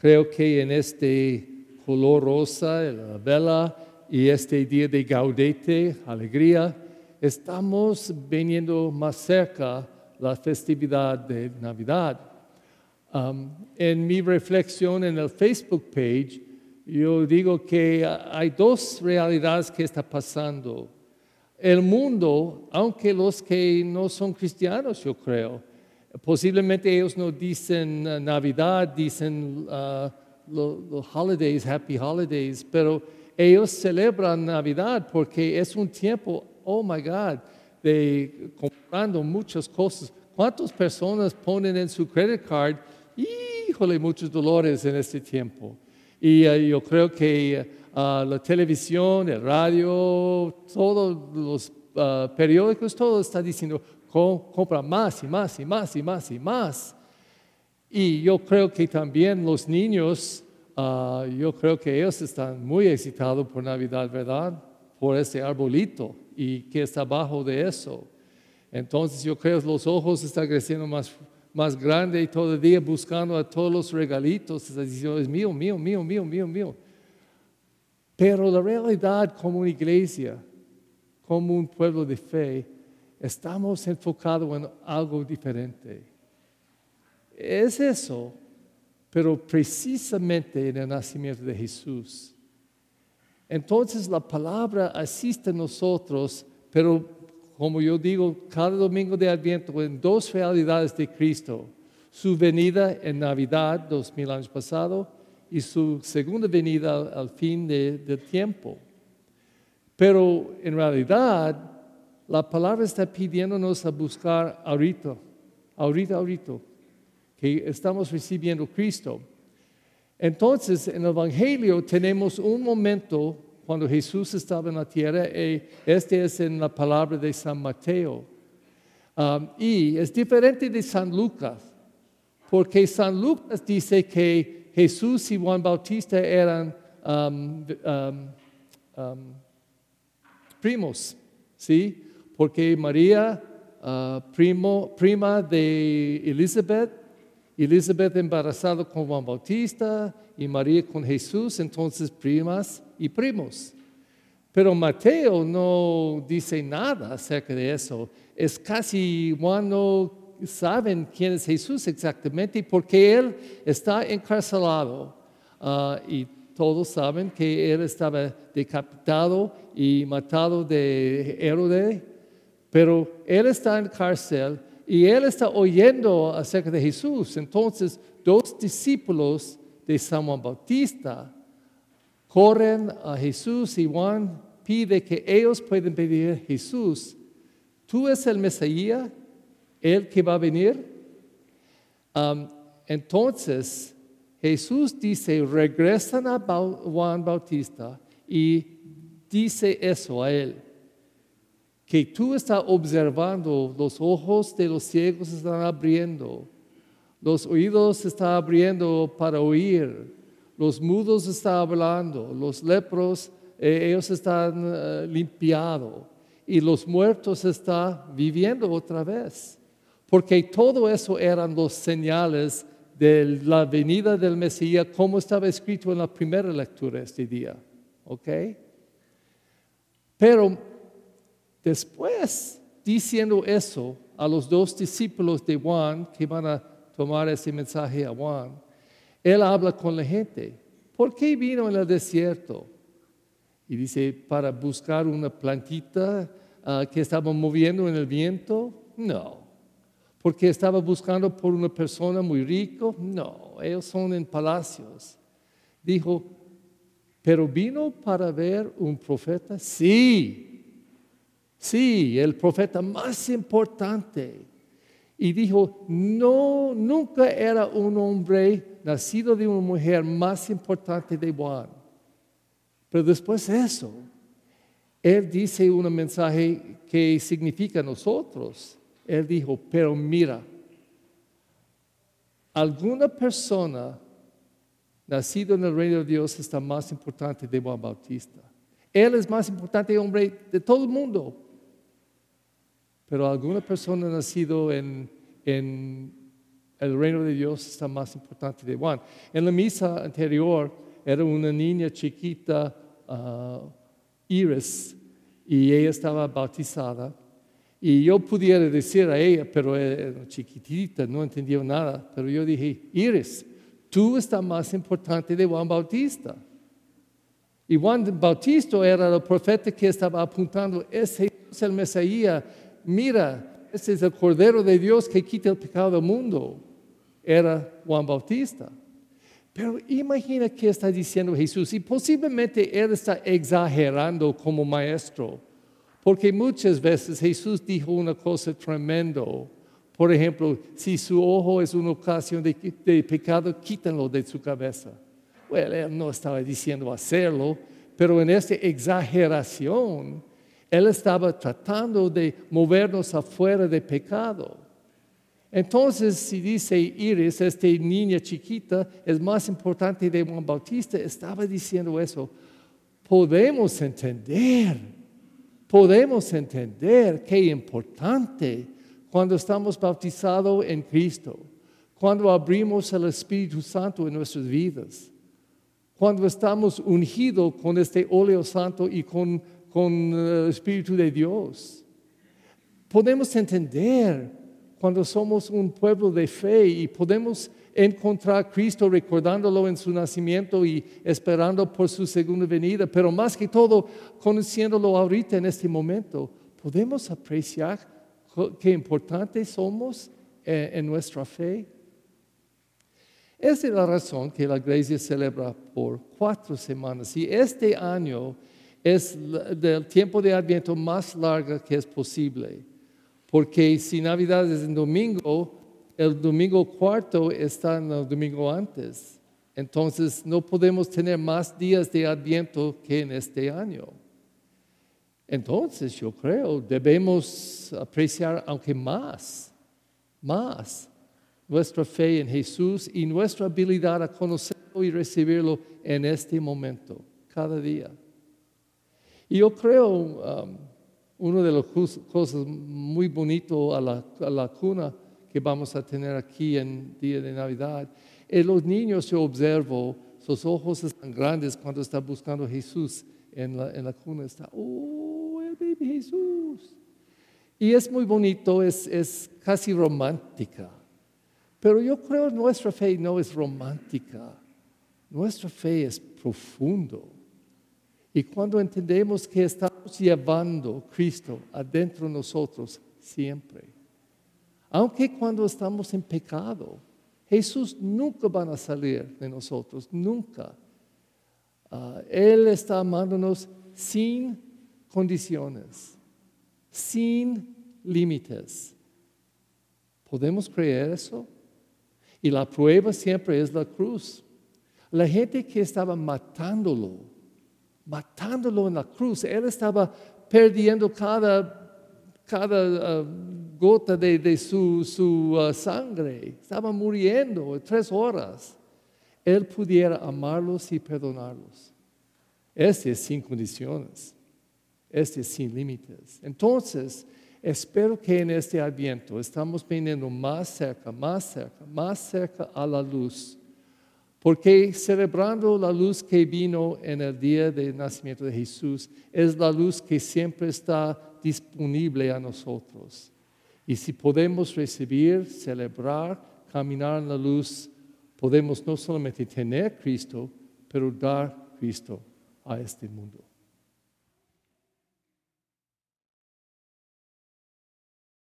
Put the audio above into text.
Creo que en este color rosa, la vela y este día de gaudete, alegría, estamos viniendo más cerca la festividad de Navidad. Um, en mi reflexión en el Facebook page, yo digo que hay dos realidades que están pasando. El mundo, aunque los que no son cristianos, yo creo, posiblemente ellos no dicen uh, Navidad, dicen uh, los holidays, happy holidays, pero ellos celebran Navidad porque es un tiempo, oh my God, de comprando muchas cosas. ¿Cuántas personas ponen en su credit card? Híjole, muchos dolores en este tiempo. Y uh, yo creo que uh, la televisión, el radio, todos los uh, periódicos, todo está diciendo, compra más y más y más y más y más. Y yo creo que también los niños, yo creo que ellos están muy excitados por Navidad, ¿verdad? Por ese arbolito y que está abajo de eso. Entonces yo creo que los ojos están creciendo más, más grande y todo el día buscando a todos los regalitos, está diciendo, es mío, mío, mío, mío, mío, mío. Pero la realidad como una iglesia, como un pueblo de fe, estamos enfocados en algo diferente. Es eso, pero precisamente en el nacimiento de Jesús. Entonces la palabra asiste a nosotros, pero como yo digo, cada domingo de Adviento en dos realidades de Cristo. Su venida en Navidad, dos mil años pasado, y su segunda venida al, fin del tiempo. Pero en realidad, la palabra está pidiéndonos a buscar ahorita, ahorita, ahorita, que estamos recibiendo Cristo. Entonces, en el Evangelio tenemos un momento cuando Jesús estaba en la tierra, y este es en la palabra de San Mateo. Um, y es diferente de San Lucas, porque San Lucas dice que Jesús y Juan Bautista eran um, um, primos, ¿sí? Porque María, primo, prima de Elizabeth, Elizabeth embarazada con Juan Bautista y María con Jesús, entonces primas y primos. Pero Mateo no dice nada acerca de eso. Es casi cuando saben quién es Jesús exactamente porque él está encarcelado ah, y todos saben que él estaba decapitado y matado de Herodes, pero él está en cárcel y él está oyendo acerca de Jesús. Entonces, dos discípulos de San Juan Bautista corren a Jesús y Juan pide que ellos pueden pedir, Jesús, ¿tú eres el Mesías, el que va a venir? Um, entonces Jesús dice, regresan a Juan Bautista y dice eso a él, que tú estás observando, los ojos de los ciegos están abriendo, los oídos están abriendo para oír, los mudos están hablando, los lepros, eh, ellos están eh, limpiados y los muertos están viviendo otra vez. Porque todo eso eran los señales de la venida del Mesías, como estaba escrito en la primera lectura este día. ¿Ok? Pero después, diciendo eso a los dos discípulos de Juan que van a tomar ese mensaje a Juan, él habla con la gente. ¿Por qué vino en el desierto? Y dice, para buscar una plantita ah, que estaba moviendo en el viento. No. Porque estaba buscando por una persona muy rico. No, ellos son en palacios. Dijo, pero vino para ver un profeta. Sí, sí, el profeta más importante y dijo, no, nunca era un hombre nacido de una mujer más importante de Juan. Pero después de eso, él dice un mensaje que significa nosotros. Él dijo, pero mira, alguna persona nacida en el reino de Dios está más importante de Juan Bautista. Él es más importante hombre de todo el mundo. Pero alguna persona nacido en, El reino de Dios está más importante de Juan. En la misa anterior era una niña chiquita, uh, Iris, y ella estaba bautizada. Y yo pudiera decir a ella, pero era chiquitita, no entendía nada, pero yo dije, Iris, tú estás más importante de Juan Bautista. Y Juan Bautista era el profeta que estaba apuntando, ese es el Mesías, mira, ese es el Cordero de Dios que quita el pecado del mundo. Era Juan Bautista. Pero imagina qué está diciendo Jesús y posiblemente él está exagerando como maestro, porque muchas veces Jesús dijo una cosa tremenda. Por ejemplo, si su ojo es una ocasión de, pecado, quítenlo de su cabeza. Bueno, él no estaba diciendo hacerlo, pero en esta exageración, él estaba tratando de movernos afuera de pecado. Entonces, si dice Iris, esta niña chiquita, es más importante de Juan Bautista, estaba diciendo eso. Podemos entender, podemos entender qué importante cuando estamos bautizados en Cristo, cuando abrimos el Espíritu Santo en nuestras vidas, cuando estamos ungidos con este óleo santo y con, con el Espíritu de Dios. Podemos entender cuando somos un pueblo de fe y podemos encontrar a Cristo recordándolo en su nacimiento y esperando por su segunda venida, pero más que todo conociéndolo ahorita en este momento, podemos apreciar qué importantes somos eh, en nuestra fe. Esa es la razón que la iglesia celebra por cuatro semanas y este año es el tiempo de Adviento más largo que es posible. Porque si Navidad es en domingo, el domingo cuarto está en el domingo antes. Entonces no podemos tener más días de Adviento que en este año. Entonces yo creo debemos apreciar aunque más, más nuestra fe en Jesús y nuestra habilidad a conocerlo y recibirlo en este momento, cada día. Y yo creo, um, una de las cosas muy bonitas a la, a la, cuna que vamos a tener aquí en día de Navidad es los niños yo observo, sus ojos están grandes cuando está buscando a Jesús en la, en la cuna. Está, oh, el baby Jesús. Y es muy bonito, es, es casi romántica. Pero yo creo que nuestra fe no es romántica. Nuestra fe es profundo. Y cuando entendemos que estamos llevando Cristo adentro de nosotros siempre, aunque cuando estamos en pecado, Jesús nunca va a salir de nosotros, nunca. Ah, él está amándonos sin condiciones, sin límites. ¿Podemos creer eso? Y la prueba siempre es la cruz. La gente que estaba matándolo, matándolo en la cruz. Él estaba perdiendo cada, cada uh, gota de, su, su uh, sangre. Estaba muriendo tres horas. Él pudiera amarlos y perdonarlos. Este es sin condiciones. Este es sin límites. Entonces, espero que en este adviento estamos viniendo más cerca, más cerca, más cerca a la luz porque celebrando la luz que vino en el día del nacimiento de Jesús, es la luz que siempre está disponible a nosotros. Y si podemos recibir, celebrar, caminar en la luz, podemos no solamente tener Cristo, pero dar Cristo a este mundo.